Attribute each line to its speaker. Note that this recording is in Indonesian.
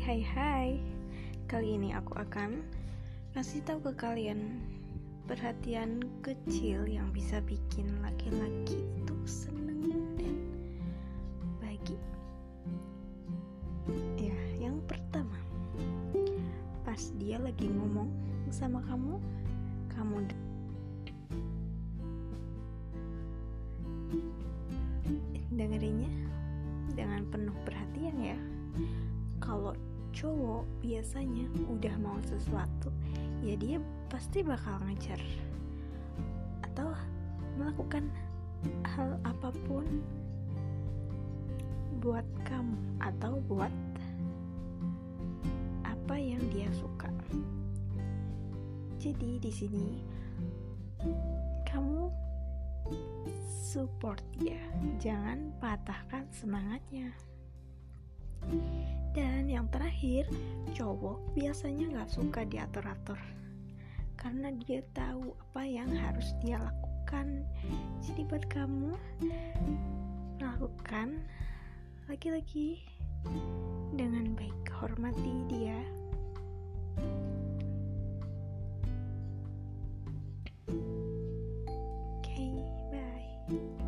Speaker 1: hai hai Kali ini aku akan Kasih tahu ke kalian Perhatian kecil yang bisa bikin laki-laki itu seneng dan bahagia. Ya, yang pertama Pas dia lagi ngomong sama kamu Kamu dengerinnya dengan penuh perhatian ya. Kalau cowok biasanya udah mau sesuatu ya dia pasti bakal ngejar atau melakukan hal apa pun buat kamu atau buat apa yang dia suka. Jadi di sini kamu support dia jangan patahkan semangatnya dan yang terakhir, cowok biasanya nggak suka diatur-atur karena dia tahu apa yang harus dia lakukan. Jadi buat kamu lakukan lagi-lagi dengan baik hormati dia. Oke, okay, bye.